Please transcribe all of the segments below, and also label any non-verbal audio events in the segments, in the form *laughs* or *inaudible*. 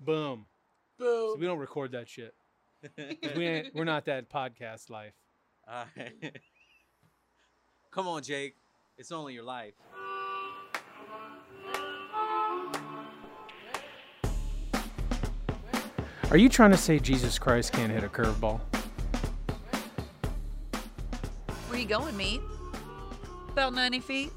Boom. So we don't record that shit. 'Cause We ain't, we're not that podcast life. All right. *laughs* Come on, Jake. It's only your life. Are you trying to say Jesus Christ can't hit a curveball? Where you going, meat? About 90 feet?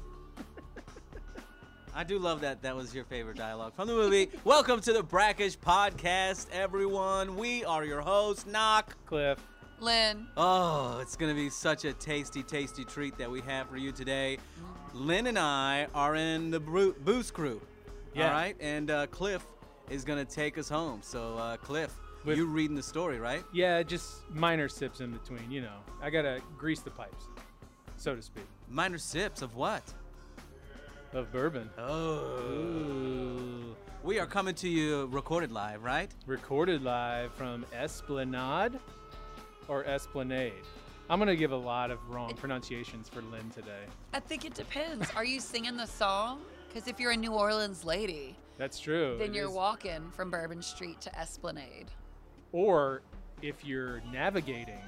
I do love that that was your favorite dialogue from the movie. Welcome to the Brackish Podcast, everyone. We are your hosts, Knock. Cliff. Lynn. Oh, it's going to be such a tasty, tasty treat that we have for you today. Lynn and I are in the Bru- Booze Crew. Yeah. All right. And uh, Cliff is going to take us home. So, uh, Cliff, With- you reading the story, right? Yeah, just minor sips in between, you know. I gotta grease the pipes, so to speak, Minor sips of what? Of bourbon. Oh. Ooh. We are coming to you recorded live, right? Recorded live from Esplanade or Esplanade. I'm gonna give a lot of wrong pronunciations for Lynn today. I think it depends. Are you singing the song? Because if you're a New Orleans lady, That's true. then it you're is. walking from Bourbon Street to Esplanade. Or if you're navigating,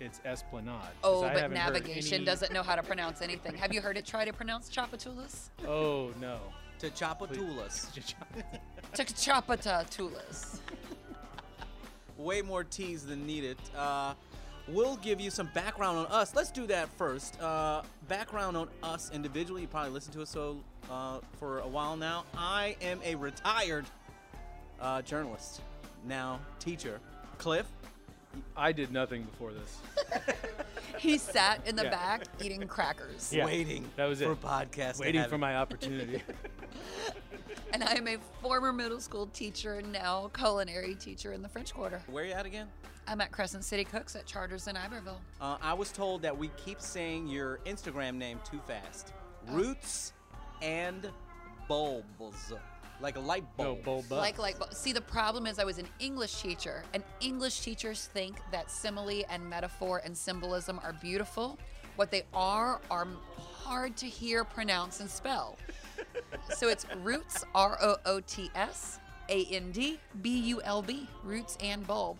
it's Esplanade. Oh, but haven't navigation any- doesn't know how to pronounce anything. Have you heard it try to pronounce Chapatulas? Oh no. To Chapatulas. *laughs* To Chapatulas. Way more T's than needed. Uh, we'll give you some background on us. Let's do that first. Uh, background on us individually. You probably listened to us so uh, for a while now. I am a retired uh, journalist, now teacher. Cliff. I did nothing before this. *laughs* He sat in the Yeah. back eating crackers. Yeah, waiting that was it for it. podcast. Waiting for my *laughs* opportunity. *laughs* And I am a former middle school teacher and now culinary teacher in the French Quarter. Where are you at again? I'm at Crescent City Cooks at Chartres in Iberville. Uh, I was told that we keep saying your Instagram name too fast. Oh. Roots and bulbs, like a light no, bulb. bulb. Like, like, but see, the problem is I was an English teacher, and English teachers think that simile and metaphor and symbolism are beautiful. What they are are hard to hear, pronounce, and spell. so it's roots, R O O T S, A N D B U L B, roots and bulb.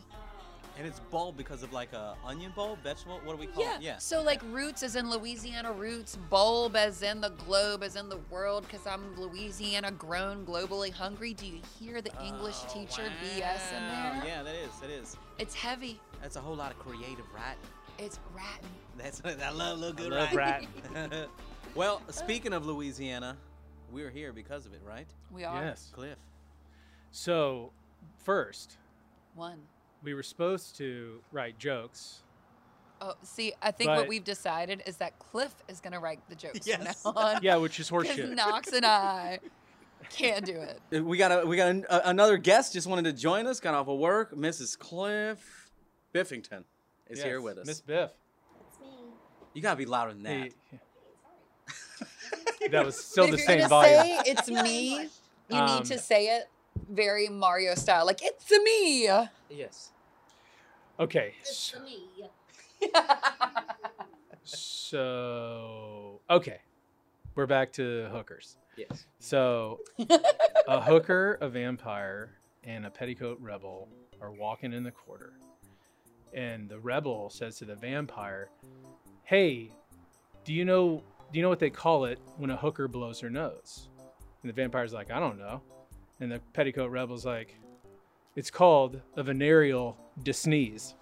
And it's bulb because of like a onion bulb, vegetable. What do we call Yeah. it? Yeah. So like roots as in Louisiana roots, bulb as in the globe, as in the world, because I'm Louisiana grown, globally hungry. Do you hear the English Oh, teacher BS in wow. there? Yeah, that is. That is. It's heavy. That's a whole lot of creative writing. It's ratting. That's I love a little good love writing. *laughs* well, speaking of Louisiana, we're here because of it, right? We are yes. Cliff. So, first, one. We were supposed to write jokes. Oh, see, I think But- what we've decided is that Cliff is gonna write the jokes Yes. from now on. Yeah, which is Because horseshit. Knox and I can't do it. Uh, We got a we got a, a- another guest just wanted to join us. Got off of work. Mrs. Cliff Biffington is here with us. Miss Biff. It's me. You gotta be louder than that. Hey, *laughs* that was still If the you're same volume. say it's me, you Um, need to say it very Mario style, like it's a me. Yes. Okay. s- *laughs* So, okay. We're back to hookers. Yes. So, a hooker, a vampire, and a petticoat rebel are walking in the quarter. And the rebel says to the vampire, "Hey, do you know do you know what they call it when a hooker blows her nose?" And the vampire's like, "I don't know." And the petticoat rebel's like, "It's called a venereal sneeze."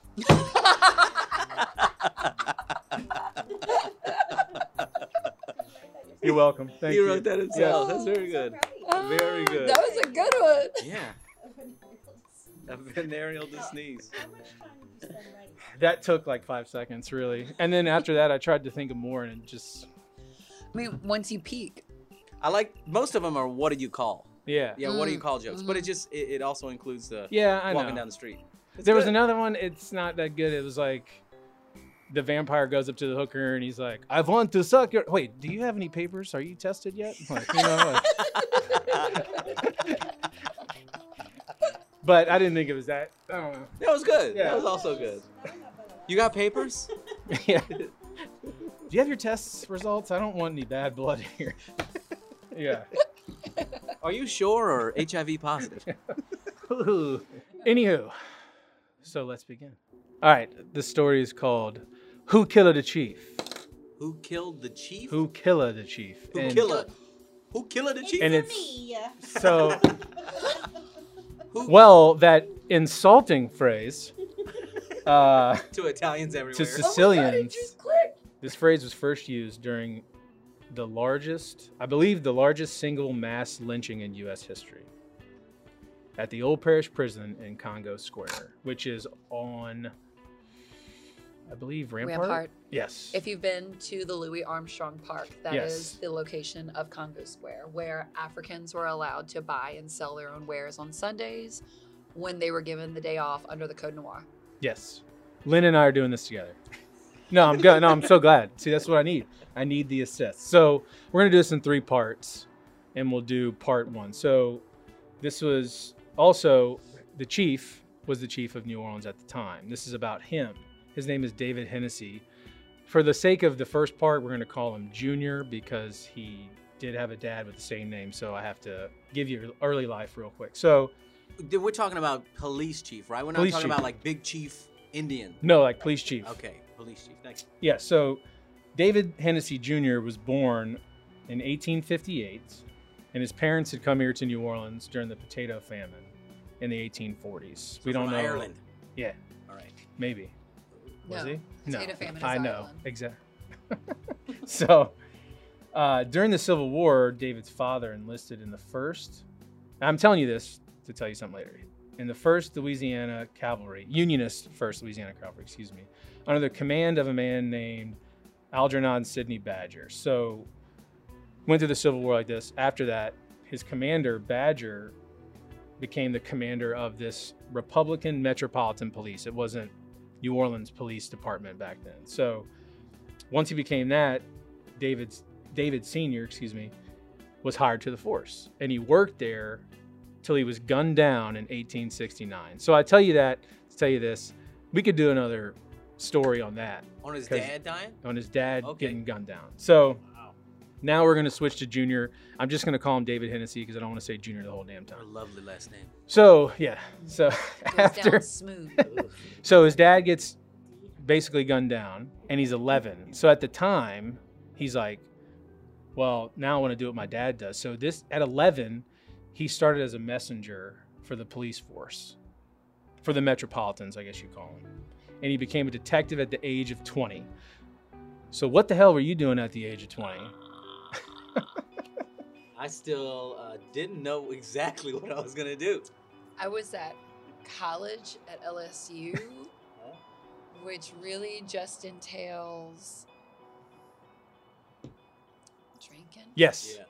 You're welcome. Thank he you. wrote that himself. That's very good. Very oh, good. That was a good one. Yeah. *laughs* A venereal to sneeze. That took like five seconds, really. And then after that, I tried to think of more, and it just, I mean, once you peak, I like most of them are what do you call? Yeah, Yeah, what do you Mm, call jokes? But it just it, it also includes the yeah, I walking know. down the street. It's there was good. another one. It's not that good. It was like the vampire goes up to the hooker and he's like, "I want to suck your." Wait, do you have any papers? Are you tested yet? *laughs* Like, you know, like- but I didn't think it was that. I don't know. That was good. Yeah. That was also good. You got papers? *laughs* yeah. *laughs* Do you have your test results? I don't want any bad blood here. yeah. Are you sure or HIV positive? *laughs* Ooh. Anywho, so let's begin. All right, the story is called "Who Killed the Chief." Who killed the chief? Who killed the chief? Who And killed? Who killed the chief? And It's it's- *laughs* me. So, well, that insulting phrase uh, *laughs* to Italians to everywhere. Sicilians. This phrase was first used during the largest, I believe, the largest single mass lynching in U.S. history at the Old Parish Prison in Congo Square, which is on, I believe, Rampart. Rampart. Yes. If you've been to the Louis Armstrong Park, that is Yes. the location of Congo Square, where Africans were allowed to buy and sell their own wares on Sundays when they were given the day off under the Code Noir. yes. Lynn and I are doing this together. No, I'm good. No, I'm so glad. See, that's what I need. I need the assist. So we're gonna do this in three parts, and we'll do part one. So this was also the chief was the chief of New Orleans at the time. This is about him. His name is David Hennessy. For the sake of the first part, we're gonna call him Junior because he did have a dad with the same name. So I have to give you early life real quick. So We're talking about police chief, right? We're not talking chief. about like big chief Indian. no, like police chief. Okay, police chief. Thank you. Yeah, so David Hennessy Jr. was born in 1858, and his parents had come here to New Orleans during the potato famine in the 1840s. we don't From know. Ireland. Yeah, All right. maybe. Was No, he? potato famine is I know Ireland. exactly. *laughs* so, uh, during the Civil War, David's father enlisted in the first. I'm telling you this to tell you something later. In the first Louisiana Cavalry, Unionist First Louisiana Cavalry, excuse me, under the command of a man named Algernon Sidney Badger. So, went through the Civil War like this. After that, his commander Badger became the commander of this Republican Metropolitan Police. It wasn't New Orleans Police Department back then. So once he became that, David's David Senior, excuse me, was hired to the force, and he worked there till he was gunned down in 1869. So I tell you that to tell you this, we could do another story on that On his 'Cause- dad dying? on his dad Okay. getting gunned down. So Wow. now we're gonna switch to Junior. I'm just gonna call him David Hennessy because I don't want to say Junior the whole damn What a time. lovely last name. So yeah, so *laughs* after smooth. *laughs* so his dad gets basically gunned down and he's 11. So at the time, he's like, well, now I want to do what my dad does. So this at 11, he started as a messenger for the police force. For the Metropolitans, I guess you call them. And he became a detective at the age of 20. So what the hell were you doing at the age of 20? *laughs* I still uh, didn't know exactly *laughs* what I was gonna do. I was at college at LSU, *laughs* which really just entails drinking. Yes, Yeah.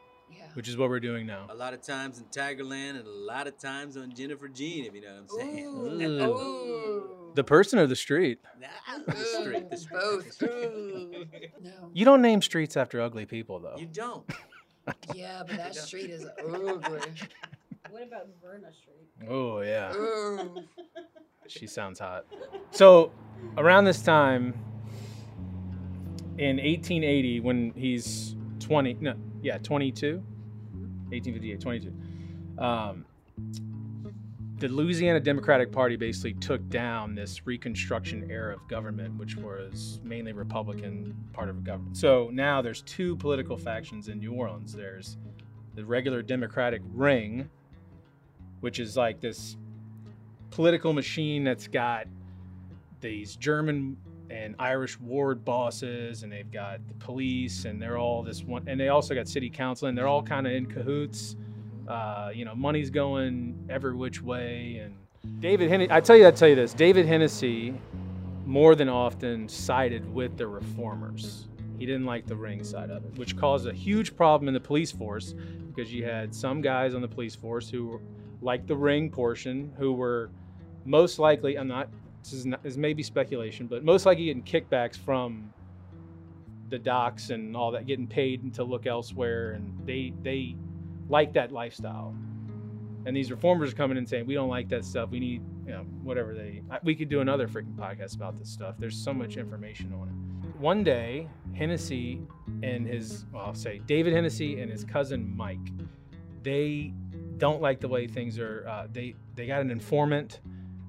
Yeah. which is what we're doing now. A lot of times in Tigerland and a lot of times on Jennifer Jean, if you know what I'm saying. Ooh. *laughs* Mm. Ooh. Ooh. The person or the street? Nah, the street, the street, Both. *laughs* No. You don't name streets after ugly people, though. you don't. *laughs* Yeah, but that street is ugly. What about Verna Street? Oh, yeah. Ooh. She sounds hot. So, around this time in 1880, when he's 20, no, yeah, 22, 1858, 22, um, the Louisiana Democratic Party basically took down this Reconstruction era of government, which was mainly Republican part of government. So now there's two political factions in New Orleans. There's the regular Democratic ring, which is like this political machine that's got these German and Irish ward bosses, and they've got the police, and they're all this one, and they also got city council, and they're all kind of in cahoots. Uh, you know, money's going every which way, and David Hennessy. I tell you, I tell you this: David Hennessy, more than often, sided with the reformers. He didn't like the ring side of it, which caused a huge problem in the police force because you had some guys on the police force who were like the ring portion, who were most likely, I'm not, this is, not, this speculation, but most likely getting kickbacks from the docks and all that, getting paid to look elsewhere, and they they like that lifestyle. And these reformers are coming and saying, we don't like that stuff. We need, you know, whatever they. We could do another freaking podcast about this stuff. There's so much information on it. One day, Hennessy and his, well, I'll say David Hennessy and his cousin Mike, they don't like the way things are. Uh, they they got an informant.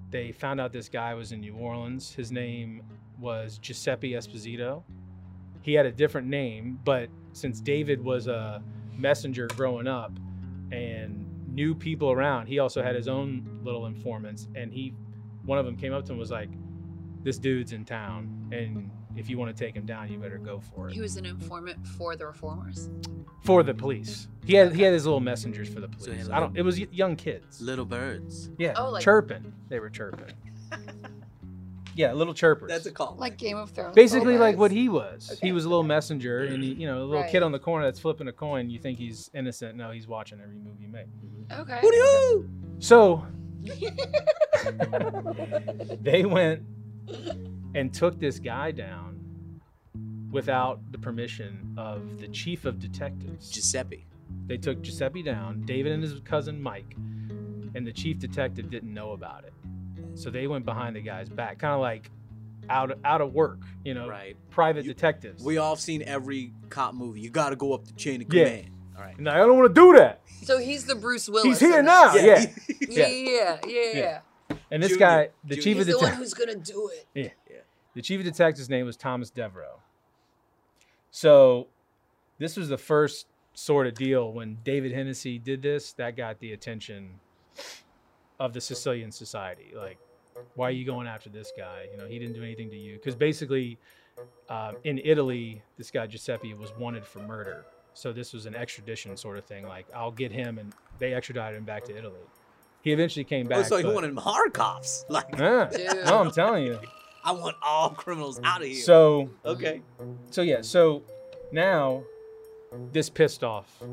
They found out this guy was in New Orleans. His name was Giuseppe Esposito. He had a different name, but since David was a messenger growing up and knew people around, he also had his own little informants. And he, one of them came up to him was like, "This dude's in town, and if you want to take him down, you better go for it." He was an informant for the reformers. for the police. He had he had his little messengers for the So he police. had I don't. It was y- young kids. Little birds. Yeah, Oh, like- chirping. They were chirping. *laughs* yeah, little chirpers. That's a call. Like Game of Thrones. Basically, little like what he was. Okay. He was a little messenger, and he, mm. you know, a little Right. kid on the corner that's flipping a coin. You think he's innocent? No, he's watching every move you make. Okay. Hooty-hoo! So *laughs* they went and took this guy down without the permission of the chief of detectives. Giuseppe. They took Giuseppe down, David and his cousin Mike, and the chief detective didn't know about it. So they went behind the guy's back, kind of like out out of work, you know, Right. private You- detectives. We all seen every cop movie. You got to go up the chain of Yeah. command. All right. and I don't want to do that. So he's the Bruce Willis. He's here now. this. Yeah. Yeah, yeah, yeah, yeah. And this Junior. guy, the Junior. chief He's of the one who's gonna do it. The chief of detectives' name was Thomas Devereaux. So this was the first sort of deal when David Hennessy did this that got the attention of the Sicilian society. Like, why are you going after this guy? You know, he didn't do anything to you. Because basically, uh, in Italy, this guy Giuseppe was wanted for murder. So this was an extradition sort of thing. Like, I'll get him, and they extradited him back to Italy. He eventually came back. Oh, so he but- wanted them hard cops. Like, Yeah. No, I'm telling you. I want all criminals out of here. So okay. so yeah, so now this pissed off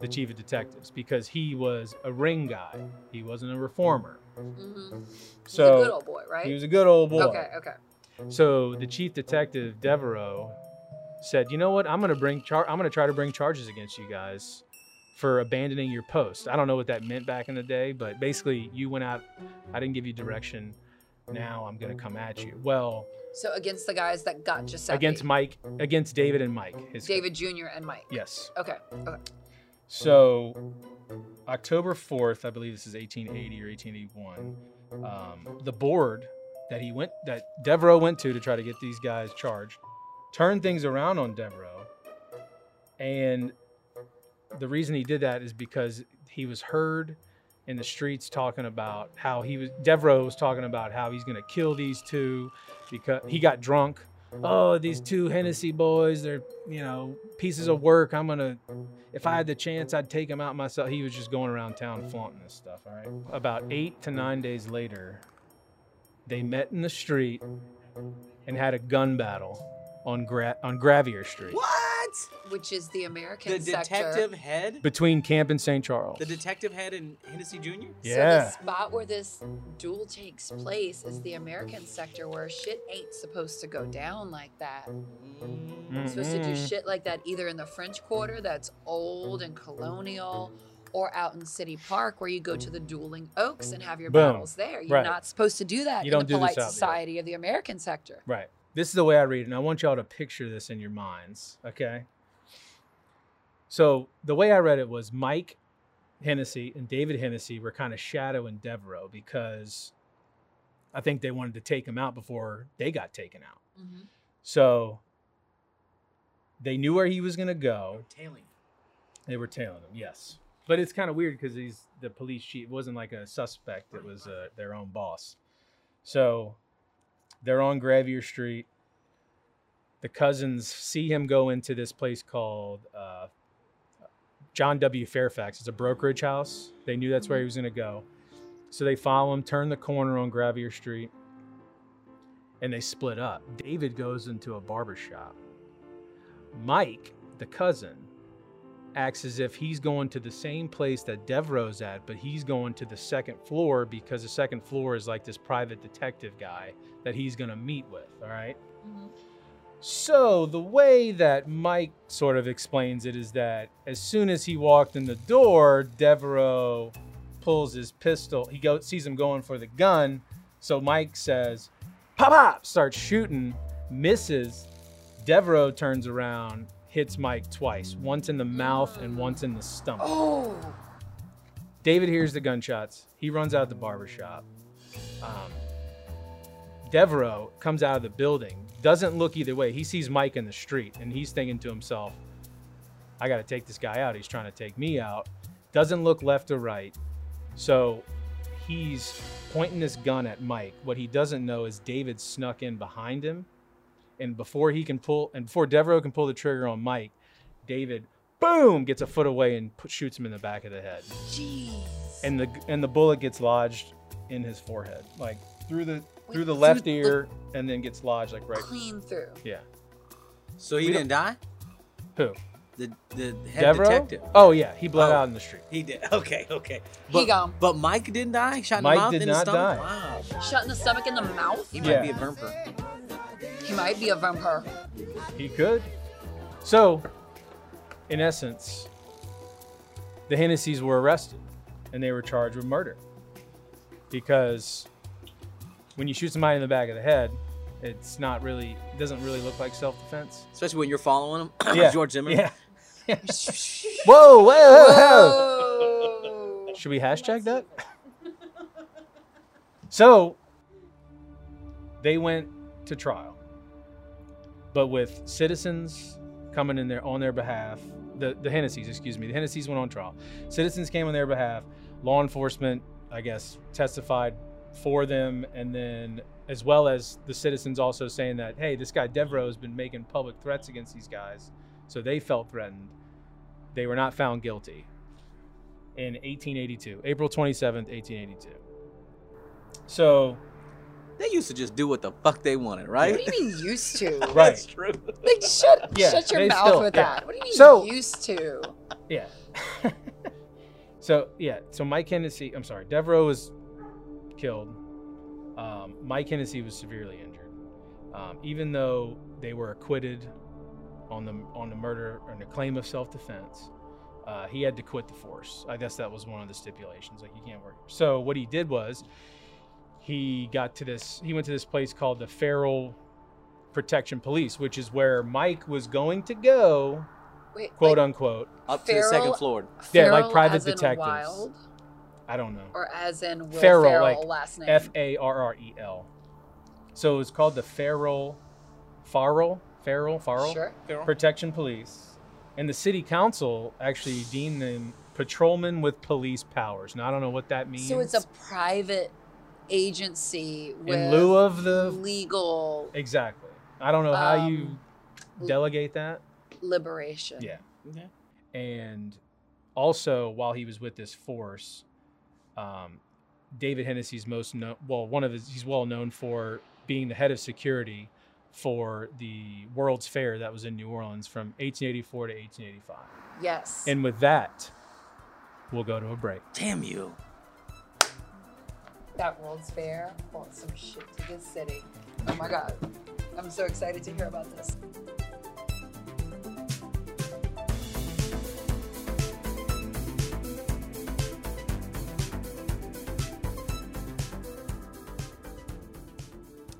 the chief of detectives because he was a ring guy. He wasn't a reformer. Mm-hmm. So He's a good old boy, right? he was a good old boy. Okay, okay. So the chief detective Devereaux said, "You know what? I'm gonna bring char- I'm gonna try to bring charges against you guys for abandoning your post. I don't know what that meant back in the day, but basically you went out. I didn't give you direction. Now I'm gonna come at you. Well, So against the guys that got Giuseppe. against Mike, against David and Mike. His David Jr. and Mike. Yes. Okay. Okay. So, October 4th, I believe this is 1880 or 1881, um, the board that he went, that Devereaux went to to try to get these guys charged, turned things around on Devereaux. And the reason he did that is because he was heard in the streets talking about how he was, Devereaux was talking about how he's to kill these two because he got drunk. Oh, these two Hennessy boys, they're, you know, pieces of work. I'm to if I had the chance, I'd take him out myself. He was just going around town flaunting this stuff. All right. About eight to nine days later, they met in the street and had a gun battle on Gra- on Gravier Street What? Which is the American sector. The sector. detective head? between Camp and St. Charles. The detective head and Hennessy Jr.? Yeah. So the spot where this duel takes place is the American sector where shit ain't supposed to go down like that. You're supposed to do Mhm. shit like that either in the French Quarter that's old and colonial or out in City Park where you go to the dueling oaks and have your Boom. battles there. You're Right. not supposed to do that You in don't the do polite society of the American sector. Right. This is the way I read it, and I want y'all to picture this in your minds. Okay. So the way I read it was Mike Hennessy and David Hennessy were kind of shadowing Devereaux because I think they wanted to take him out before they got taken out. Mhm. So they knew where he was going to go. Tailing. They were tailing him, yes. But it's kind of weird because he's the police chief. It wasn't like a suspect; it was uh, their own boss. So they're on Gravier Street. The cousins see him go into this place called uh, John W. Fairfax. It's a brokerage house. They knew that's where he was going to go. So they follow him, turn the corner on Gravier Street, and they split up. David goes into a barber shop. Mike, the cousin, acts as if he's going to the same place that Devereaux's at, but he's going to the second floor because the second floor is like this private detective guy that he's going to meet with. All right. Mhm. So the way that Mike sort of explains it is that as soon as he walked in the door, Devereaux pulls his pistol. He goes, sees him going for the gun. So Mike says, "Pop, pop!" Starts shooting, misses. Devereaux turns around, hits Mike twice, once in the mouth and once in the stomach. Oh, David hears the gunshots. He runs out the barber shop. Um, Devereaux comes out of the building, doesn't look either way. He sees Mike in the street and he's thinking to himself, I got to take this guy out. He's trying to take me out. Doesn't look left or right. So he's pointing this gun at Mike. What he doesn't know is David snuck in behind him. And before he can pull, and before Devereaux can pull the trigger on Mike, David, boom, gets a foot away and put, shoots him in the back of the head. Jeez. And the and the bullet gets lodged in his forehead, like through the Wait, through the through left the- ear, and then gets lodged like right. Clean through. Yeah. So he We didn't die. Who? The the head Devereaux? detective. Oh yeah, he bled Oh. out in the street. He did. *laughs* Okay, okay. He But, gone. but Mike didn't die. Shot in Mike the mouth, did in not the stomach. die. Wow. Shot in the stomach and the mouth. He Yeah. might be a vampire. He might be a vampire. He could. So, in essence, the Hennessy's were arrested and they were charged with murder. Because when you shoot somebody in the back of the head, it's not really, it doesn't really look like self defense. Especially when you're following him. *coughs* Yeah. George Zimmerman. Yeah. *laughs* whoa, whoa, whoa, whoa. Whoa. Should we hashtag that? *laughs* so they went to trial, but with citizens coming in there on their behalf. The the Hennessy's, excuse me, the Hennessy's went on trial. Citizens came on their behalf. Law enforcement, I guess, testified for them, and then as well as the citizens also saying that, hey, this guy Devereaux has been making public threats against these guys, so they felt threatened. They were not found guilty in 1882, April 27th, 1882. So, They used to just do what the fuck they wanted, right? What do you mean used to? *laughs* right. That's true. Like shut Yeah, shut your mouth still- with yeah. that. What do you mean So- used to? Yeah. *laughs* so, yeah. So, Mike Hennessy, I'm sorry, Devereaux was killed. Um, Mike Hennessy was severely injured. Um, even though they were acquitted on the on the murder and the claim of self-defense, uh, he had to quit the force. I guess that was one of the stipulations. Like you can't work. So what he did was he got to this. He went to this place called the Feral Protection Police, which is where Mike was going to go, Wait, quote like, unquote. Up to the second Feral- floor. Yeah, like private as in detectives. Wild, I don't know. or as in Will Feral, Ferrell, like last name. F A R R E L. So it's called the Feral, Farrell, Feral, Farrell Sure. Protection Police, and the city council actually deemed them patrolmen with police powers. Now I don't know what that means. So it's a private agency with in lieu of the legal exactly. I don't know how you Um, delegate that. liberation. Yeah. Okay. and also while he was with this force, um, David Hennessy's most known, well, one of his, he's well known for being the head of security for the World's Fair that was in New Orleans from 1884 to 1885. Yes. And with that, we'll go to a break. Damn you. That World's Fair brought some shit to this city. Oh my god. I'm so excited to hear about this.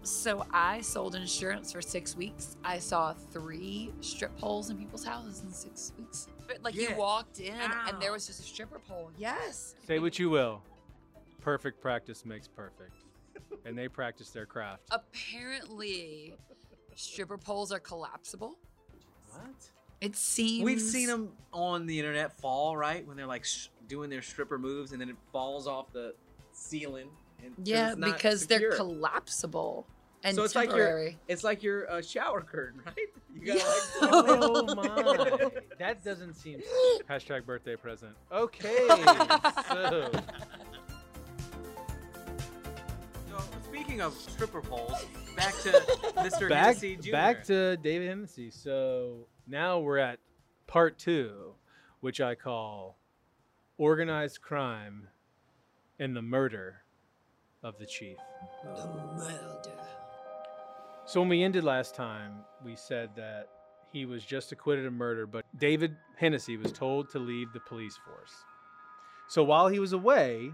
So I sold insurance for six weeks. I saw three strip poles in people's houses in six weeks. But, Like Yeah. you walked in and there was just a stripper pole. Yes. Say what you will, perfect practice makes perfect. And they practice their craft. Apparently, stripper poles are collapsible. What? It seems We've seen them on the internet fall, right? When they're like sh- doing their stripper moves and then it falls off the ceiling. And 'cause Yeah, it's not because they're collapsible and So it's like your it's like your uh, shower curtain, *laughs* right? You Yeah. *laughs* Oh my. *laughs* That doesn't seem hashtag birthday present. Okay. So speaking of stripper poles, back to *laughs* Mr. back, Hennessy Jr. back to David Hennessy. So now we're at part two, which I call organized crime and the murder of the chief. The murder. So when we ended last time, we said that he was just acquitted of murder, but David Hennessy was told to leave the police force. So while he was away,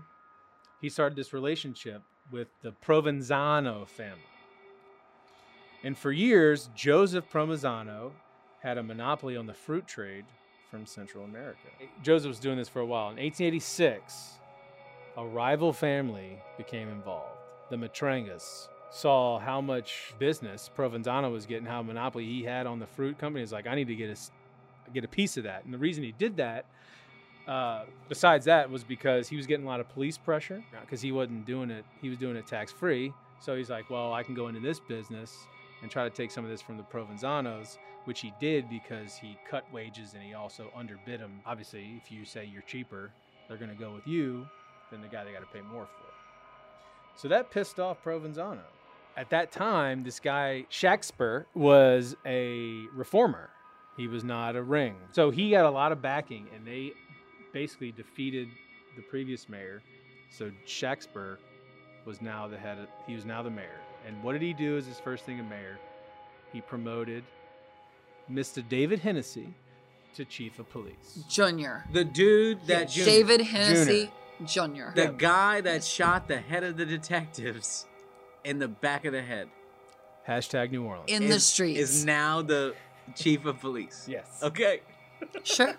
he started this relationship with the Provenzano family. And for years, Joseph Provenzano had a monopoly on the fruit trade from Central America. Joseph was doing this for a while. In 1886, a rival family became involved. The Matrangas saw how much business Provenzano was getting, how monopoly he had on the fruit company. He's like, I need to get a, get a piece of that. And the reason he did that, uh, besides that, was because he was getting a lot of police pressure because he wasn't doing it. He was doing it tax free. So he's like, well, I can go into this business and try to take some of this from the Provenzanos, which he did because he cut wages and he also underbid them. Obviously, if you say you're cheaper, they're going to go with you than the guy they got to pay more for. So that pissed off Provenzano. At that time, this guy Shakespeare was a reformer. He was not a ring. So he got a lot of backing and they basically defeated the previous mayor. So Shakespeare was now the head of, he was now the mayor. And what did he do as his first thing as mayor? He promoted Mr. David Hennessy to chief of police. Junior. The dude that Yeah, David Hennessy Jr. the guy that shot the head of the detectives in the back of the head Hashtag New Orleans. in the is- streets. is now the chief of police. yes. Okay. Sure.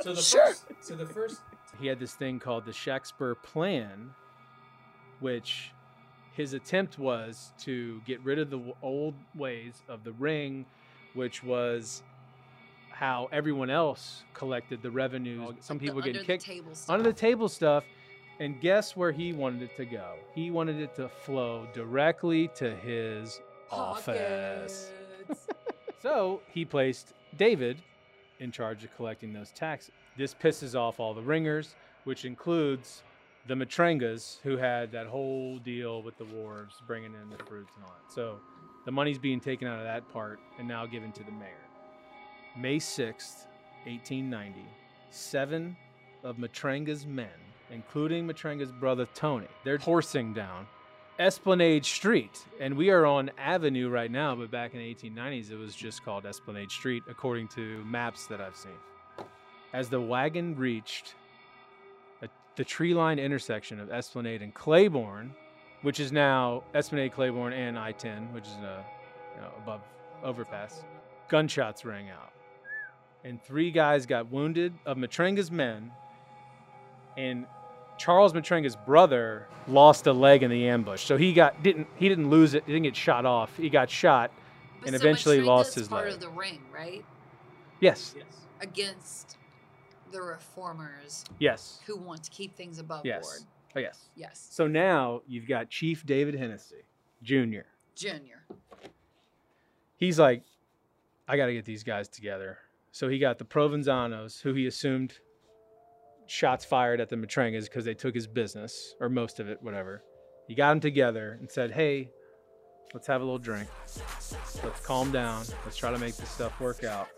So the Sure. first, so the first, he had this thing called the Shakespeare Plan, which his attempt was to get rid of the old ways of the ring, which was how everyone else collected the revenues. Some The people under getting the kicked table stuff. under the table stuff. And guess where he wanted it to go? He wanted it to flow directly to his office. *laughs* So he placed David in charge of collecting those taxes. This pisses off all the ringers, which includes the Matrangas, who had that whole deal with the wharves, bringing in the fruits and all that. So the money's being taken out of that part and now given to the mayor. May 6th, 1890, seven of Matranga's men, including Matranga's brother Tony, they're horsing down Esplanade Street. And we are on Avenue right now, but back in the 1890s, it was just called Esplanade Street, according to maps that I've seen. As the wagon reached a, the tree lined intersection of Esplanade and Claiborne, which is now Esplanade, Claiborne, and I 10, which is a, you know, above overpass, gunshots rang out. And three guys got wounded of Matranga's men. And Charles Matranga's brother lost a leg in the ambush. So he got didn't he didn't lose it. He didn't get shot off. He got shot. But and so eventually Matranga's lost his part leg. of the ring, right? Yes. Yes. Against the reformers Yes. who want to keep things above Yes. board. Oh yes. Yes. So now you've got Chief David Hennessy Jr. Junior. He's like, I got to get these guys together. So he got the Provenzanos, who he assumed shots fired at the Matrangas because they took his business or most of it, whatever. He got them together and said, Hey, let's have a little drink. Let's calm down. Let's try to make this stuff work out.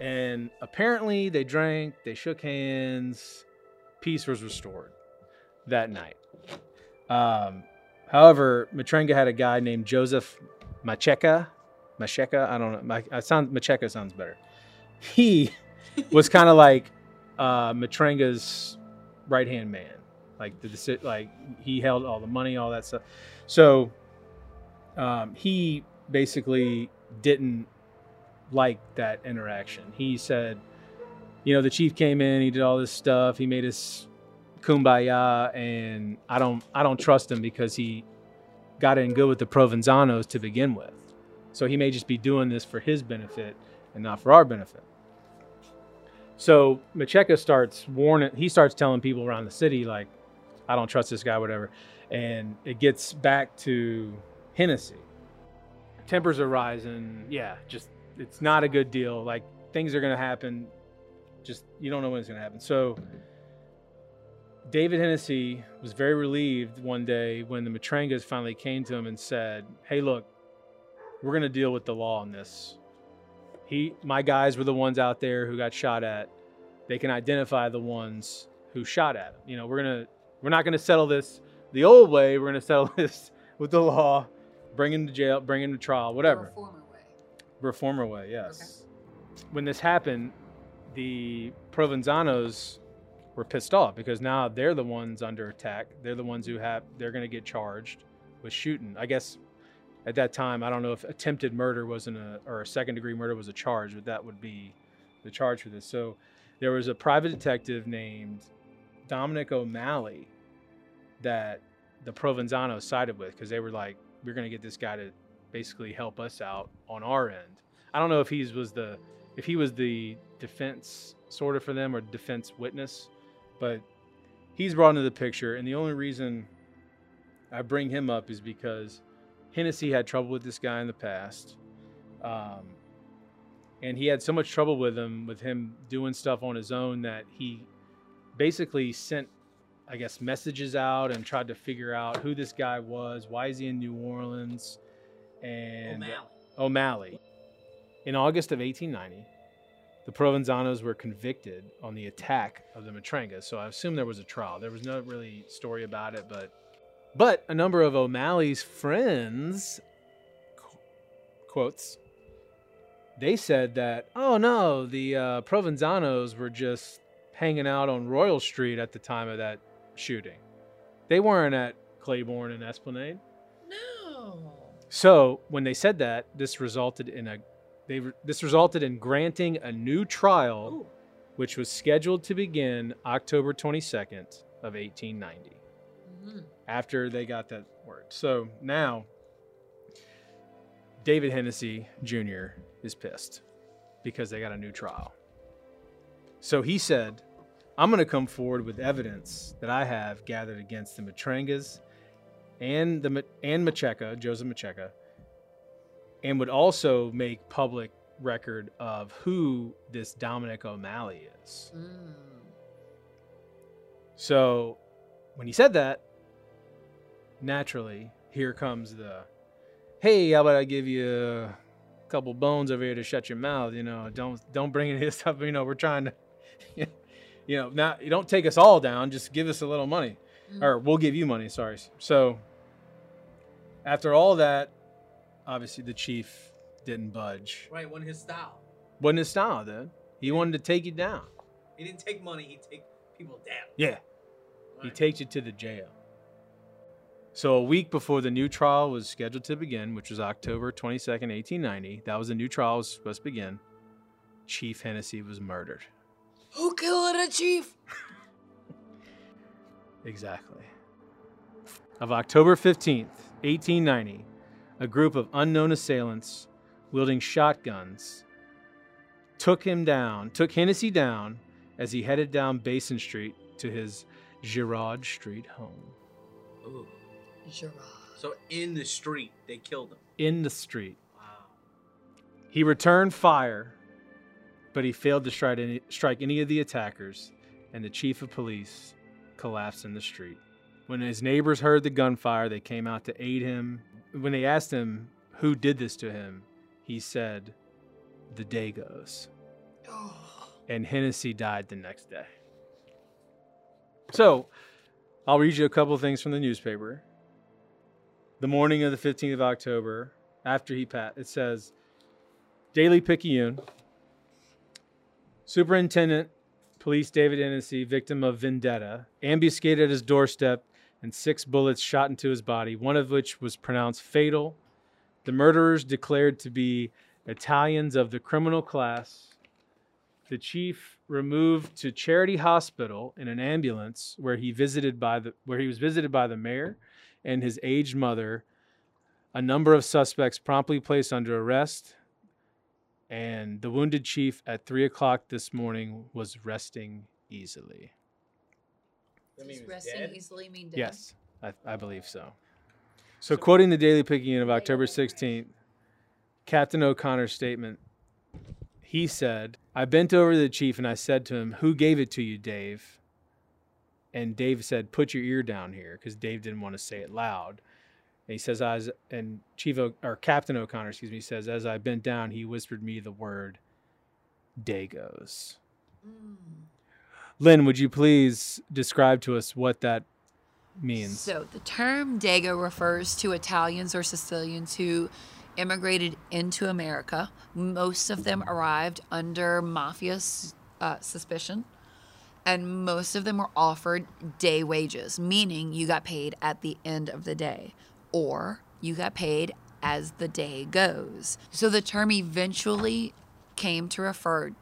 And apparently they drank, they shook hands, peace was restored that night. Um, however, Matranga had a guy named Joseph Macheca. Macheka, I don't know. I sound Macheka sounds better. He *laughs* was kind of like uh, Matranga's right hand man. Like the like he held all the money, all that stuff. So um, he basically didn't like that interaction. He said, you know, the chief came in, he did all this stuff, he made us kumbaya, and I don't I don't trust him because he got in good with the Provenzanos to begin with. So he may just be doing this for his benefit and not for our benefit. So Macheca starts warning, he starts telling people around the city, like, I don't trust this guy, whatever. And it gets back to Hennessy. Tempers are rising. Yeah, just, it's not a good deal. Like, things are going to happen. Just, you don't know when it's going to happen. So David Hennessy was very relieved one day when the Matrangas finally came to him and said, Hey, look, we're going to deal with the law on this. He, my guys were the ones out there who got shot at. They can identify the ones who shot at him. You know, we're to, we're not going to settle this the old way. We're going *laughs* to settle this with the law, bring him to jail, bring him to trial, whatever Reformer way. reformer way yes when this happened the provenzanos were pissed off because now they're the ones under attack they're the ones who have they're going to get charged with shooting i guess at that time i don't know if attempted murder wasn't a or a second degree murder was a charge but that would be the charge for this. So there was a private detective named Dominic O'Malley that the Provenzano sided with because they were like, we're going to get this guy to basically help us out on our end. I don't know if he was the if he was the defense sort of for them or defense witness, but he's brought into the picture. And the only reason I bring him up is because Hennessy had trouble with this guy in the past. Um, and he had so much trouble with him, with him doing stuff on his own, that he basically sent, I guess, messages out and tried to figure out who this guy was, why is he in New Orleans, and O'Malley. O'Malley. In August of 1890, the Provenzanos were convicted on the attack of the Matrangas. So I assume there was a trial. There was no really story about it, but but a number of O'Malley's friends qu- quotes they said that oh no, the uh, Provenzanos were just hanging out on Royal Street at the time of that shooting. They weren't at Claiborne and Esplanade. No. So when they said that, this resulted in a they this resulted in granting a new trial, Ooh. which was scheduled to begin October 22nd of 1890. Mhm. After they got that word, so now David Hennessy Jr. is pissed because they got a new trial. So he said, "I'm going to come forward with evidence that I have gathered against the Matrangas and the and Macheca, Joseph Macheca, and would also make public record of who this Dominic O'Malley is. Mm. So when he said that, naturally, here comes the hey, how about I give you a couple bones over here to shut your mouth? You know, don't don't bring any of this stuff. You know, we're trying to, *laughs* you know, not you don't take us all down. Just give us a little money, Mm. or we'll give you money. Sorry. So after all that, obviously the chief didn't budge. Right, when his style. Wasn't his style, then. He wanted to take you down. He didn't take money, he take people down. Yeah. He takes you to the jail. So a week before the new trial was scheduled to begin, which was October 22nd, 1890, that was the new trial was supposed to begin. Chief Hennessy was murdered. Who killed a chief? *laughs* Exactly. Of October 15th, 1890, a group of unknown assailants wielding shotguns took him down, took Hennessy down as he headed down Basin Street to his Girard Street home. Ooh. Gerard. So in the street, they killed him. In the street. Wow. He returned fire, but he failed to strike any, strike any of the attackers, and the chief of police collapsed in the street. When his neighbors heard the gunfire, they came out to aid him. When they asked him who did this to him, he said, The Dagos. Oh. And Hennessy died the next day. So, I'll read you a couple of things from the newspaper. The morning of the 15th of October, after he passed, it says Daily Picayune, Superintendent Police David Hennessy, victim of vendetta, ambuscaded at his doorstep and six bullets shot into his body, one of which was pronounced fatal. The murderers declared to be Italians of the criminal class. The chief removed to Charity Hospital in an ambulance where he visited by the where he was visited by the mayor and his aged mother. A number of suspects promptly placed under arrest, and the wounded chief at three o'clock this morning was resting easily. Does resting easily mean dead? Yes, I, I believe so. So, quoting the Daily Picayune of October 16th, Captain O'Connor's statement, he said, I bent over to the chief and I said to him, Who gave it to you, Dave? And Dave said, Put your ear down here, because Dave didn't want to say it loud. And he says, As and Chief o, or Captain O'Connor, excuse me, says, As I bent down, he whispered me the word Dagos. Mm. Lynn, would you please describe to us what that means? So the term Dago refers to Italians or Sicilians who immigrated into America. Most of them arrived under mafia uh, suspicion, and most of them were offered day wages, meaning you got paid at the end of the day, or you got paid as the day goes. So the term eventually came to refer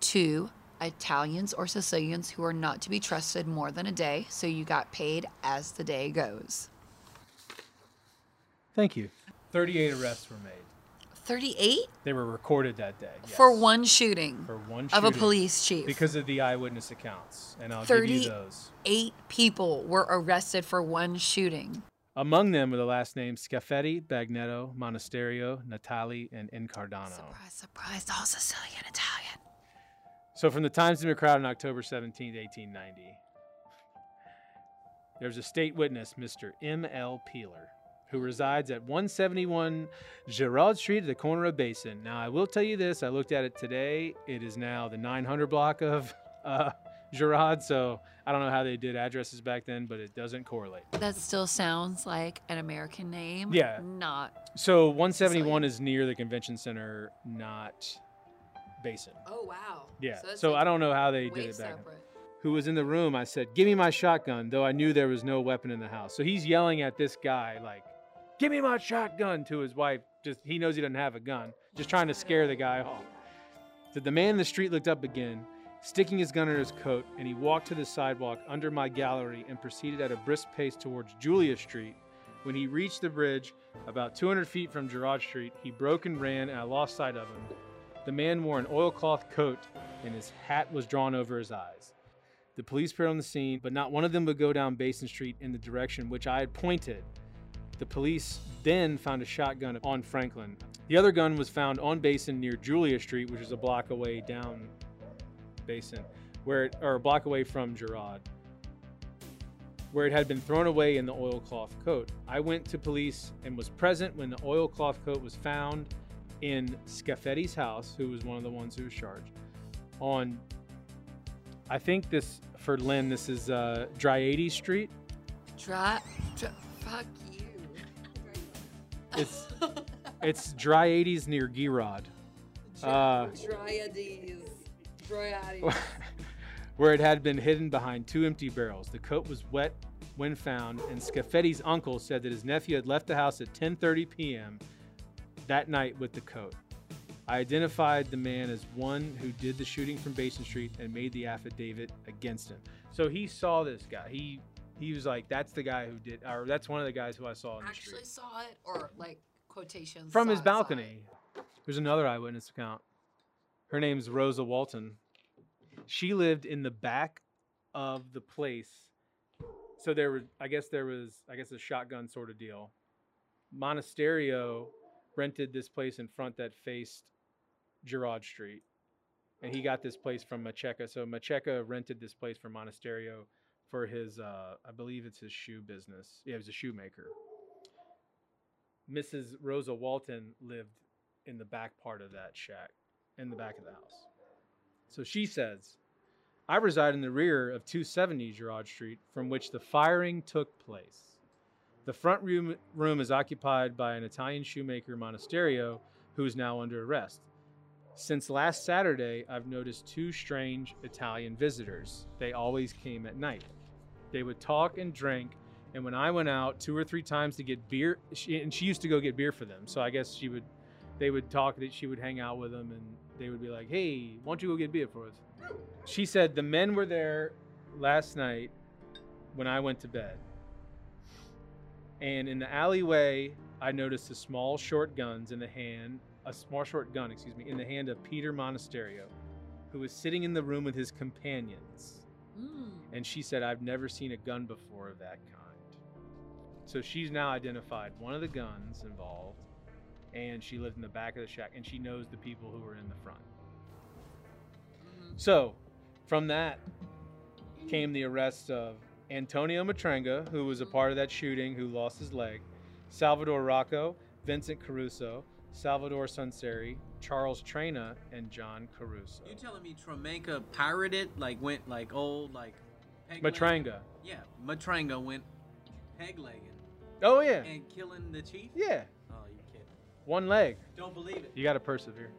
to Italians or Sicilians who are not to be trusted more than a day, so you got paid as the day goes. Thank you. 38 arrests were made. 38 They were recorded that day. for one shooting For one of a police chief. Because of the eyewitness accounts. And I'll give you those. Eight people were arrested for one shooting. Among them were the last names Scaffetti, Bagnetto, Monasterio, Natali, and Incardano. Surprise, surprise, all Sicilian Italian. So from the Times New Crowd on October 17, 1890, there's a state witness, Mr. M.L. Peeler, who resides at 171 Girard Street at the corner of Basin. Now, I will tell you this, I looked at it today. It is now the 900 block of *laughs* uh, Girard, so I don't know how they did addresses back then, but it doesn't correlate. That still sounds like an American name. Yeah. Not. So 171 Sicilian. is near the convention center, not Basin. Oh, wow. Yeah. that's So, like I don't know how they did it back then. who was in the room, I said, Give me my shotgun, though I knew there was no weapon in the house. So he's yelling at this guy, like, Give me my shotgun to his wife. Just he knows he doesn't have a gun, just trying to scare the guy off. So the man in the street looked up again, sticking his gun in his coat, and he walked to the sidewalk under my gallery and proceeded at a brisk pace towards Julia Street. When he reached the bridge, about 200 feet from Girard Street, he broke and ran, and I lost sight of him. The man wore an oilcloth coat, and his hat was drawn over his eyes. The police appeared on the scene, but not one of them would go down Basin Street in the direction which I had pointed. The police then found a shotgun on Franklin. The other gun was found on Basin near Julia Street, which is a block away down Basin, where it, or a block away from Girard, where it had been thrown away in the oilcloth coat. I went to police and was present when the oilcloth coat was found in Scaffetti's house, who was one of the ones who was charged, on I think this for Lynn, this is uh, Dryades Street. Dry, dry, fuck It's it's Dryades near Girard, Uh, Dryades. Dryades. where it had been hidden behind two empty barrels. The coat was wet when found, and Scaffetti's uncle said that his nephew had left the house at 10:30 p.m. that night with the coat. I identified the man as one who did the shooting from Basin Street and made the affidavit against him. So he saw this guy. He he was like, "That's the guy who did," or "That's one of the guys who I saw Actually street." saw it, or like quotations. from his it, saw it. balcony. There's another eyewitness account. Her name's Rosa Walton. She lived in the back of the place. So there was, I guess there was, I guess a shotgun sort of deal. Monasterio rented this place in front that faced Girard Street, and he got this place from Macheca. So Macheca rented this place from Monasterio for his, uh, I believe it's his shoe business. Yeah, he was a shoemaker. Mrs. Rosa Walton lived in the back part of that shack, in the back of the house. So she says, I reside in the rear of 270 Girard Street, from which the firing took place. The front room, room is occupied by an Italian shoemaker, Monasterio, who is now under arrest. Since last Saturday, I've noticed two strange Italian visitors. They always came at night. They would talk and drink and when I went out two or three times to get beer, she, and she used to go get beer for them. So I guess she would, they would talk that she would hang out with them, and they would be like, "Hey, why don't you go get beer for us?" She said the men were there last night when I went to bed, and in the alleyway, I noticed a small short guns in the hand, a small short gun, excuse me, in the hand of Peter Monasterio, who was sitting in the room with his companions. Mm. And she said, I've never seen a gun before of that kind. So she's now identified one of the guns involved, and she lived in the back of the shack, and she knows the people who were in the front. Mhm. So from that came the arrest of Antonio Matranga, who was a part of that shooting, who lost his leg, Salvador Rocco, Vincent Caruso, Salvador Sunseri, Charles Trena, and John Caruso. You telling me Tramenka pirated, like went like old, like peg? Matranga. Yeah, Matranga went peg legging Oh, yeah. and killing the chief. Yeah. Oh, you kidding? One leg. Don't believe it. You got to persevere.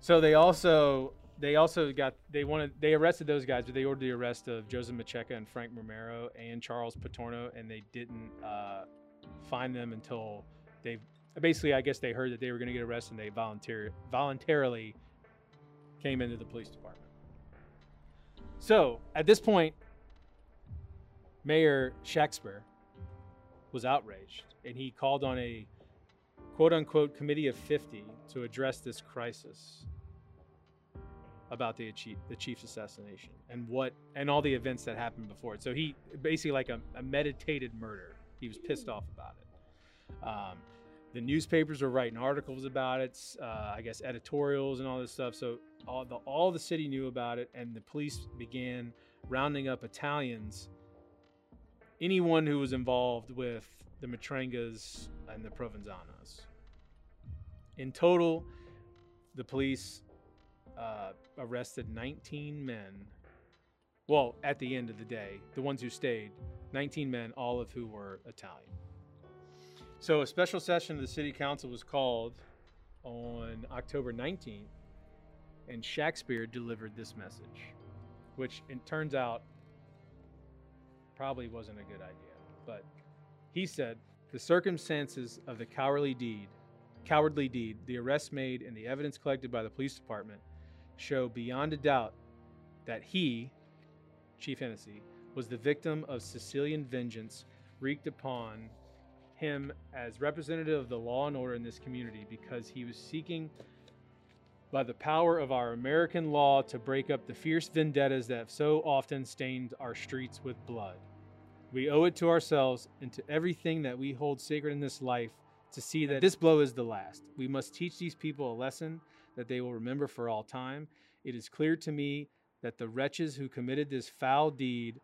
So they also they also got they wanted they arrested those guys, but they ordered the arrest of Joseph Macheca and Frank Romero and Charles Patorno, and they didn't uh, find them until they basically I guess they heard that they were going to get arrested, and they volunteer voluntarily came into the police department. So at this point, Mayor Shakespeare was outraged and he called on a quote unquote committee of 50 to address this crisis about the chief, the chief's assassination and what and all the events that happened before it. So he basically like a, a meditated murder. He was pissed off about it. Um, the newspapers were writing articles about it. Uh, I guess editorials and all this stuff. So all the all the city knew about it, and the police began rounding up Italians, anyone who was involved with the Matrangas and the Provenzanos. In total, the police uh, arrested 19 men. Well, at the end of the day, the ones who stayed, 19 men, all of who were Italian. So a special session of the city council was called on October 19th, and Shakespeare delivered this message, which it turns out probably wasn't a good idea. But he said, the circumstances of the cowardly deed, cowardly deed, the arrest made, and the evidence collected by the police department show beyond a doubt that he, Chief Hennessy, was the victim of Sicilian vengeance wreaked upon him as representative of the law and order in this community because he was seeking by the power of our American law to break up the fierce vendettas that have so often stained our streets with blood. We owe it to ourselves and to everything that we hold sacred in this life to see that this blow is the last. We must teach these people a lesson that they will remember for all time. It is clear to me that the wretches who committed this foul deed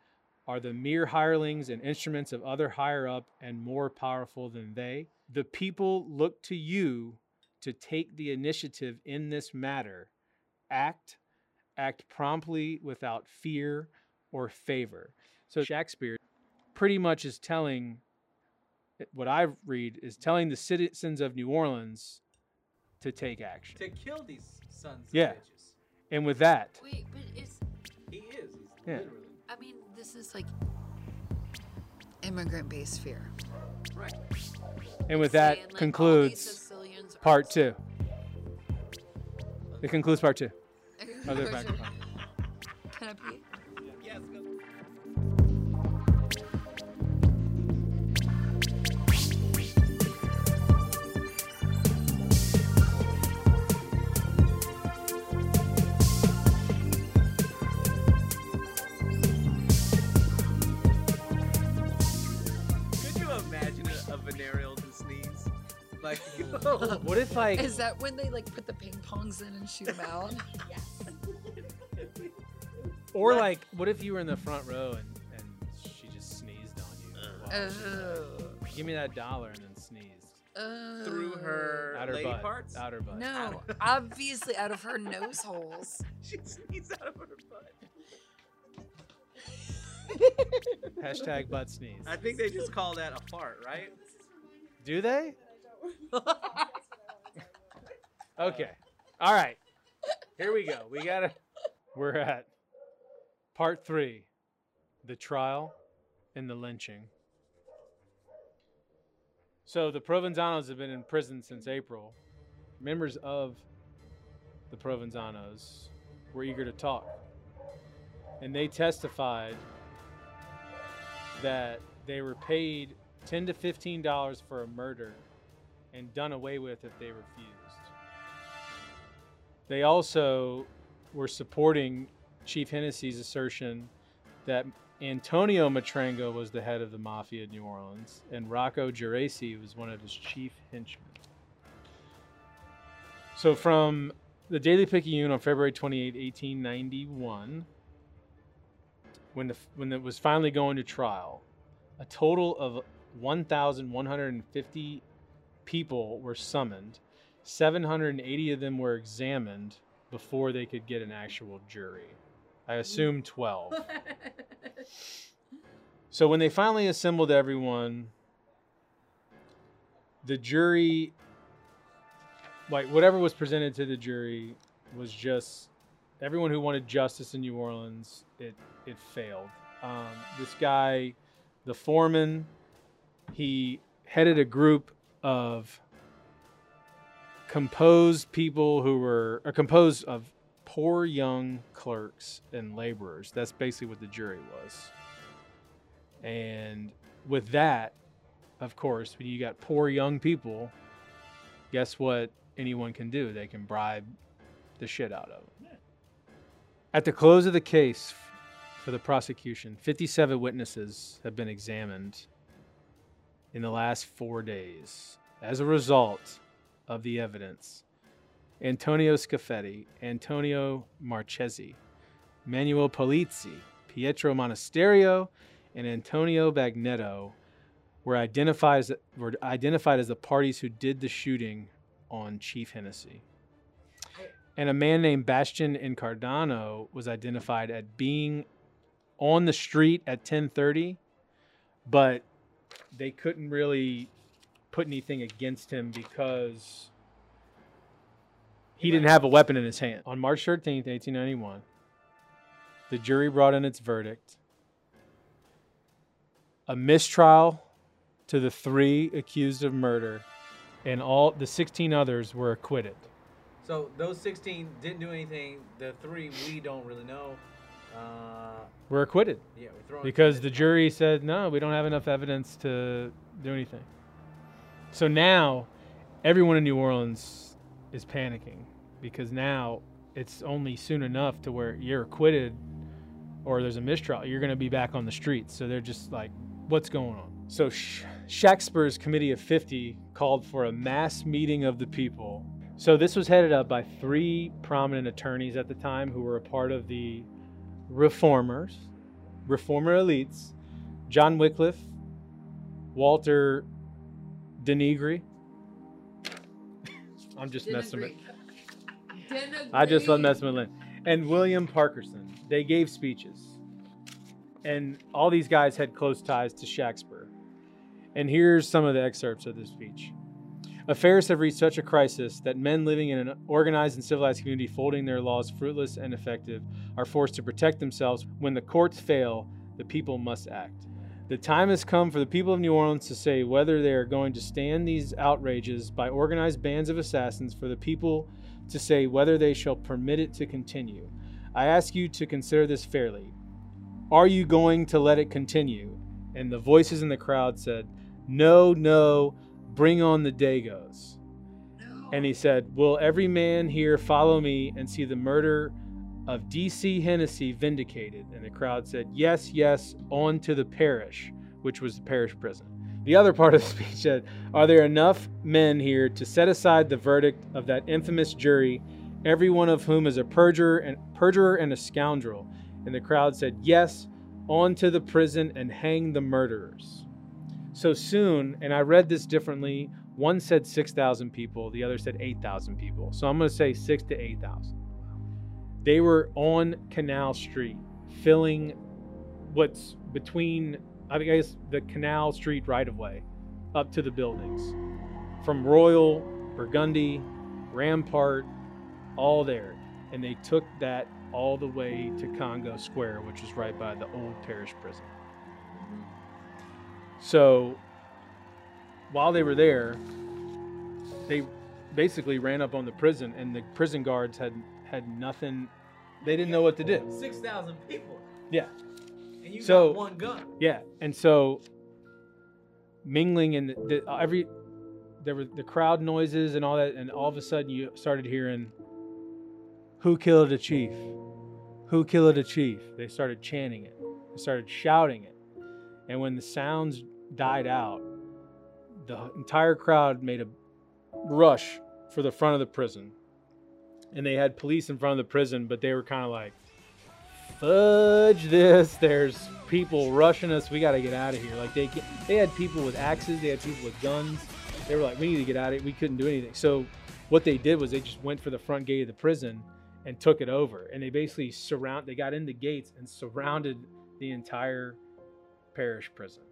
are the mere hirelings and instruments of other higher up and more powerful than they. The people look to you to take the initiative in this matter. Act, act promptly without fear or favor. So Shakespeare pretty much is telling what I read is telling the citizens of New Orleans to take action. To kill these sons of Yeah. bitches. And with that, Wait, but it's. He is. He's Yeah. literally. I mean, this is like immigrant-based fear. Right. and with that Saying, like, concludes part two. It concludes part two. *laughs* Other Can I pee? Like, *laughs* *laughs* What if like Is that when they like put the ping pongs in and shoot them out? *laughs* Yes. or like what if you were in the front row and, and she just sneezed on you? Uh. while she like, oh. Give me that dollar and then sneezed. Ugh. through her Out her lady butt. parts? Out her butt. No, obviously out of her nose holes. she sneezed out of her butt. Hashtag butt sneeze. I think they just call that a fart, right? Do they? *laughs* Okay. All right. Here we go. We gotta. We're at part three the trial and the lynching. So the Provenzanos have been in prison since April. Members of the Provenzanos were eager to talk. And they testified that they were paid 10 to 15 dollars for a murder and done away with if they refused. They also were supporting Chief Hennessy's assertion that Antonio Matranga was the head of the mafia in New Orleans and Rocco Geraci was one of his chief henchmen. So from the Daily Picayune on February 28, 1891, when, the, when it was finally going to trial, a total of 1,150 people were summoned. 780 of them were examined before they could get an actual jury. I assume 12. *laughs* So when they finally assembled everyone, the jury, like whatever was presented to the jury, was just everyone who wanted justice in New Orleans. It it failed. Um, this guy, the foreman, he headed a group of composed people who were uh, composed of poor young clerks and laborers. That's basically what the jury was. And with that, of course, when you got poor young people, guess what anyone can do? They can bribe the shit out of them. At the close of the case for the prosecution, 57 witnesses have been examined in the last four days. As a result of the evidence, Antonio Scafetti, Antonio Marchesi, Manuel Polizzi, Pietro Monasterio, and Antonio Bagnetto were identified as, were identified as the parties who did the shooting on Chief Hennessy. And a man named Bastian Incardano was identified at being on the street at 10:30, but they couldn't really put anything against him because he didn't have a weapon in his hand. On March 13th, 1891, the jury brought in its verdict a mistrial to the three accused of murder, and all the 16 others were acquitted. So those 16 didn't do anything. The three we don't really know. Uh, Were acquitted yeah, we're throwing because the jury said, no, we don't have enough evidence to do anything. So now everyone in New Orleans is panicking because now it's only soon enough to where you're acquitted or there's a mistrial. You're going to be back on the streets. So they're just like, what's going on? So Sh- Shakespeare's Committee of 50 called for a mass meeting of the people. So this was headed up by three prominent attorneys at the time who were a part of the reformers, reformer elites, John Wickliffe, Walter Denegri. I'm just messing with. I just love messing with Lynn. And William Parkerson. They gave speeches. And all these guys had close ties to Shakespeare. And here's some of the excerpts of this speech. Affairs have reached such a crisis that men living in an organized and civilized community folding their laws fruitless and effective are forced to protect themselves. When the courts fail, the people must act. The time has come for the people of New Orleans to say whether they are going to stand these outrages by organized bands of assassins, for the people to say whether they shall permit it to continue. I ask you to consider this fairly. Are you going to let it continue? And the voices in the crowd said, No, no, bring on the Dagos. And he said, Will every man here follow me and see the murder of D.C. Hennessy vindicated? And the crowd said, Yes, yes, on to the parish, which was the parish prison. The other part of the *laughs* speech said, Are there enough men here to set aside the verdict of that infamous jury, every one of whom is a perjurer and perjurer and a scoundrel? And the crowd said, Yes, on to the prison and hang the murderers. So soon, and I read this differently. One said 6,000 people, the other said 8,000 people. So I'm going to say 6 to 8,000. They were on Canal Street filling what's between, I guess, the Canal Street right of way up to the buildings. From Royal, Burgundy, Rampart, all there. And they took that all the way to Congo Square, which is right by the old parish prison. So while they were there, they basically ran up on the prison, and the prison guards had had nothing. They didn't know what to do. 6,000 people. Yeah, And you So- got one gun. yeah, and so mingling and the, the, every there were the crowd noises and all that, and all of a sudden you started hearing, "Who killed a chief? Who killed a chief?" They started chanting it. They started shouting it, and when the sounds died out, the entire crowd made a rush for the front of the prison, and they had police in front of the prison, but they were kind of like, "Fudge this!" There's people rushing us. We got to get out of here. Like they they had people with axes, they had people with guns. They were like, "We need to get out of here." We couldn't do anything. So what they did was they just went for the front gate of the prison and took it over, and they basically surround. They got in the gates and surrounded the entire parish prison.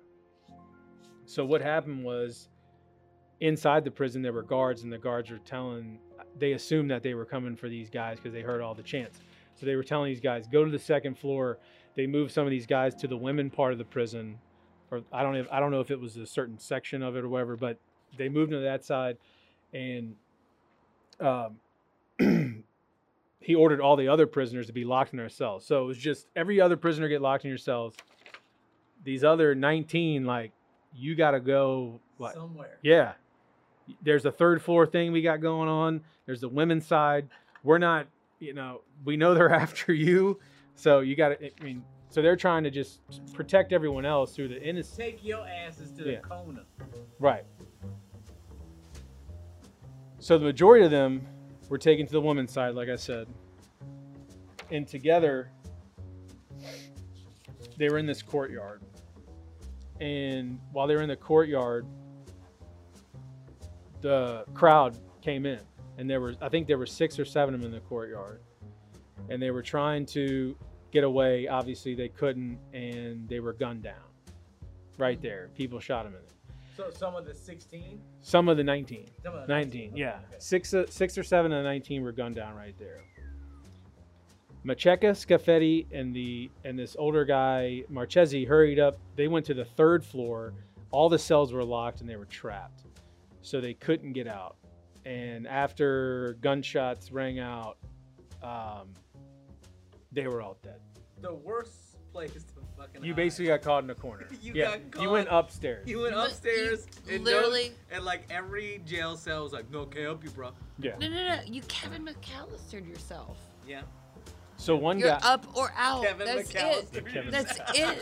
So what happened was inside the prison there were guards and the guards were telling they assumed that they were coming for these guys because they heard all the chants. So they were telling these guys go to the second floor. They moved some of these guys to the women part of the prison or I don't know if, I don't know if it was a certain section of it or whatever, but they moved them to that side and um *clears throat* he ordered all the other prisoners to be locked in their cells. So it was just every other prisoner get locked in your cells. These other 19, like, you got to go, like, Somewhere. yeah. There's a third floor thing we got going on. There's the women's side. We're not, you know, we know they're *laughs* after you. So you got to, I mean, so they're trying to just protect everyone else through the innocent. Take your asses to Yeah. the Kona. Right. So the majority of them were taken to the women's side, like I said. And together, they were in this courtyard. And while they were in the courtyard, the crowd came in. And there were, I think there were six or seven of them in the courtyard. And they were trying to get away. Obviously, they couldn't. And they were gunned down right there. People shot them in it. So some of the 16? Some of the 19. Some of the 19, yeah. Okay. Six, uh, six or seven of the 19 were gunned down right there. Macheca, Scafetti, and the and this older guy Marchesi hurried up. They went to the third floor. All the cells were locked and they were trapped, so they couldn't get out. And after gunshots rang out, um, they were all dead. The worst place to fucking You hide. basically got caught in a corner. *laughs* You yeah, got you went upstairs. You went upstairs you and literally- no, and like every jail cell was like, no, can't help you, bro. yeah. No, no, no. You Kevin McAllistered yourself. Yeah. So one You're guy, up or out. Kevin That's McAllister. it. Kevin That's it.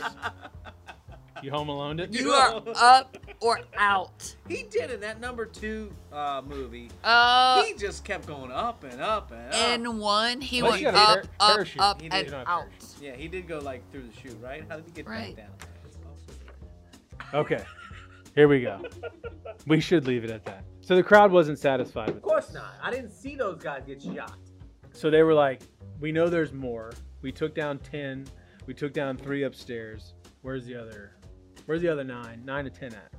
*laughs* you home alone it. You are up or out. He did in that number two uh, movie. Uh, he just kept going up and up and up. in one, he Well, went you up, got a par- up, parachute. up, He and did. You don't have out. yeah, he did go like through the chute, right? How did he get Right. back down? Okay, here we go. We should leave it at that. So the crowd wasn't satisfied with Of course this. not. I didn't see those guys get shot. So they were like, "We know there's more. We took down ten. We took down three upstairs. Where's the other? Where's the other nine? Nine to ten at?"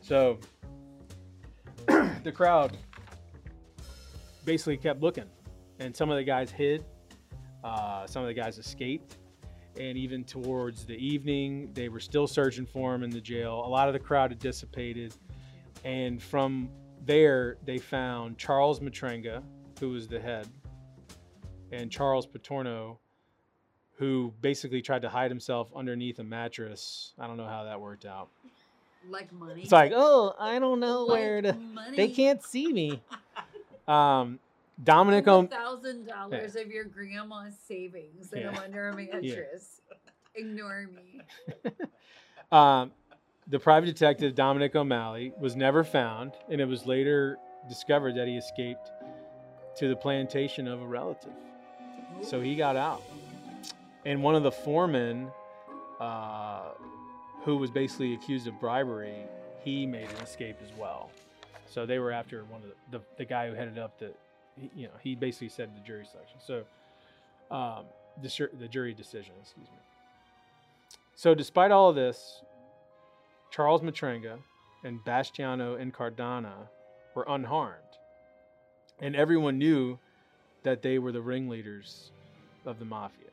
So *clears throat* the crowd basically kept looking, and some of the guys hid. Uh, some of the guys escaped, and even towards the evening, they were still searching for him in the jail. A lot of the crowd had dissipated, and from there, they found Charles Matranga, who was the head, and Charles Patorno, who basically tried to hide himself underneath a mattress. I don't know how that worked out. Like money. It's like, oh, I don't know where to. money. They can't see me. *laughs* Um, Dominic O'M- thousand dollars of your grandma's savings that Yeah. I'm under a *laughs* mattress. Ignore me. *laughs* um, the private detective Dominic O'Malley was never found, and it was later discovered that he escaped to the plantation of a relative. So he got out. And one of the foremen, uh, who was basically accused of bribery, he made an escape as well. So they were after one of the, the, the guy who headed up the, you know, he basically said the jury selection. So um, the, the jury decision, excuse me. So despite all of this, Charles Matranga and Bastiano Incardana were unharmed. And everyone knew that they were the ringleaders of the mafia.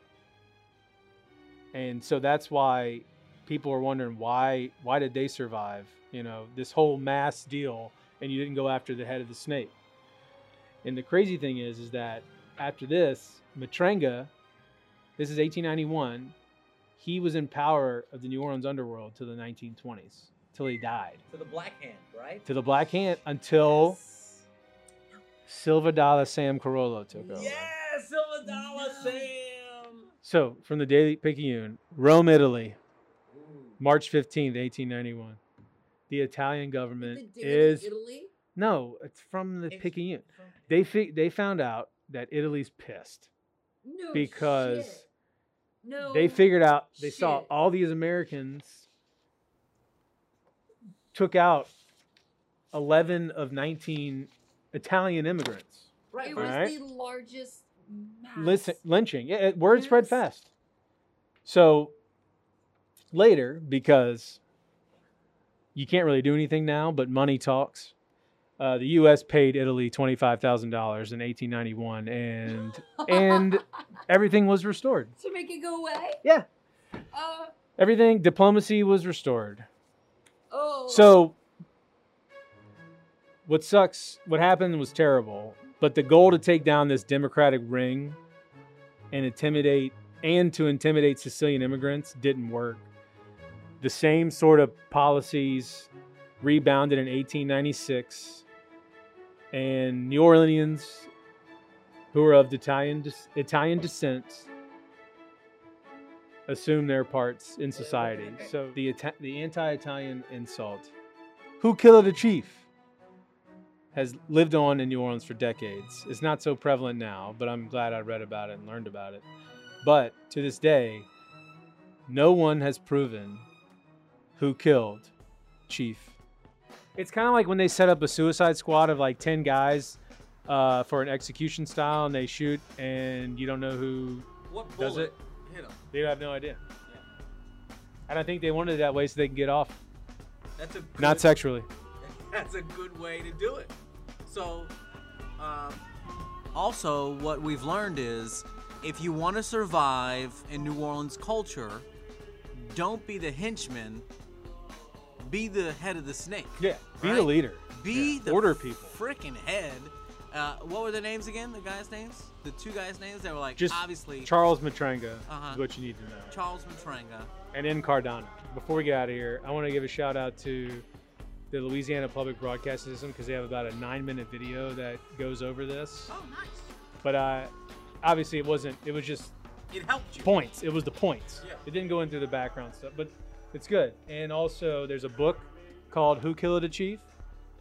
And so that's why people are wondering why why did they survive? You know, this whole mass deal and you didn't go after the head of the snake. And the crazy thing is is that after this, Matranga, this is 1891, he was in power of the New Orleans underworld till the 1920s, till he died. To the black hand, right? To the Black Hand until Silver Dollar Sam Carollo took over. Yeah, Silver Dollar No. Sam. So from the Daily Picayune, Rome, Italy, March 15th, 1891. The Italian government is Italy. no, it's from the It's Picayune. from- They fi- they found out that Italy's pissed No because shit. no. they figured out they saw all these Americans took out 11 of 19 Italian immigrants. Right. It was Alright. the largest mass. Listen, lynching. Yeah, it- word spread fast. So later, because you can't really do anything now, but money talks. Uh, the U.S. paid Italy twenty-five thousand dollars in 1891, and *laughs* and everything was restored. to make it go away. Yeah, Uh, everything diplomacy was restored. oh. So what sucks? What happened was terrible, but the goal to take down this democratic ring and intimidate and to intimidate Sicilian immigrants didn't work. The same sort of policies rebounded in 1896, and New Orleanians who were of Italian Italian descent assume their parts in society. So the the anti-Italian insult, "Who killed the chief?" Has lived on in New Orleans for decades. It's not so prevalent now, but I'm glad I read about it and learned about it. But to this day, no one has proven who killed Chief. It's kind of like when they set up a suicide squad of like 10 guys uh, for an execution style and they shoot and you don't know who What Does it? hit they have no idea. And I think they wanted it that way so they can get off, That's a good, not sexually. *laughs* That's a good way to do it. So, um, also, what we've learned is if you want to survive in New Orleans culture, don't be the henchman. Be the head of the snake. Yeah, be the leader. Be Yeah. the Order people. freaking head. Uh, what were the names again? The guys' names? The two guys' names that were like Just obviously Charles Matranga Uh-huh. is what you need to know. Charles Matranga. and Incardano. Before we get out of here, I want to give a shout out to the Louisiana Public Broadcast System because they have about a nine minute video that goes over this. Oh, nice. But uh, obviously, it wasn't, it was just It helped you. points. It was the points. Yeah. It didn't go into the background stuff, but it's good. And also, there's a book called Who Killed a Chief.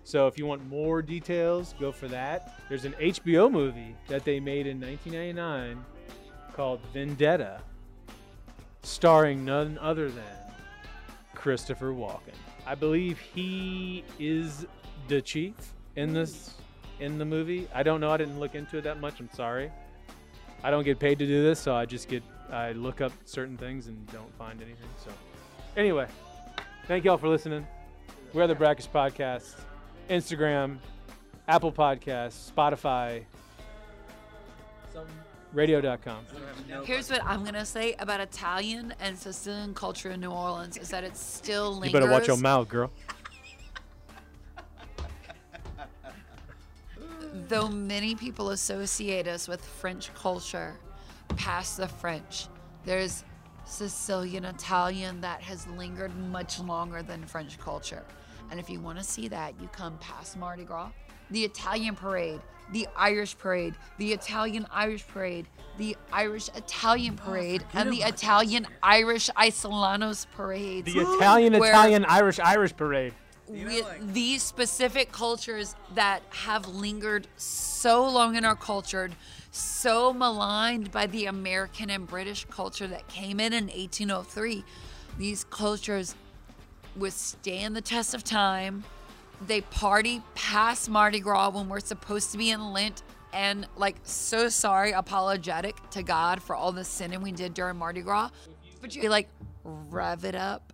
So if you want more details, go for that. There's an HBO movie that they made in 1999 called Vendetta, starring none other than Christopher Walken. I believe he is the chief in this in the movie. I don't know. I didn't look into it that much. I'm sorry. I don't get paid to do this, so I just get I look up certain things and don't find anything. So anyway, thank y'all for listening. We're the Brackish Podcast, Instagram, Apple Podcasts, Spotify, Some radio.com. Here's what I'm gonna say about Italian and Sicilian culture in New Orleans is that it still lingers. You better watch your mouth, girl. Though many people associate us with French culture, past the French, there's Sicilian Italian that has lingered much longer than French culture. And if you want to see that, you come past Mardi Gras, the Italian parade, the Irish parade, the Italian Irish parade, the Irish Italian oh, parade, and the Italian Irish Isolanos Parade. The Italian Italian Irish Irish parade. You know, like- these specific cultures that have lingered so long in our culture, so maligned by the American and British culture that came in in 1803, these cultures withstand the test of time. They party past Mardi Gras when we're supposed to be in Lent and like so sorry, apologetic to God for all the sinning we did during Mardi Gras. But you like rev it up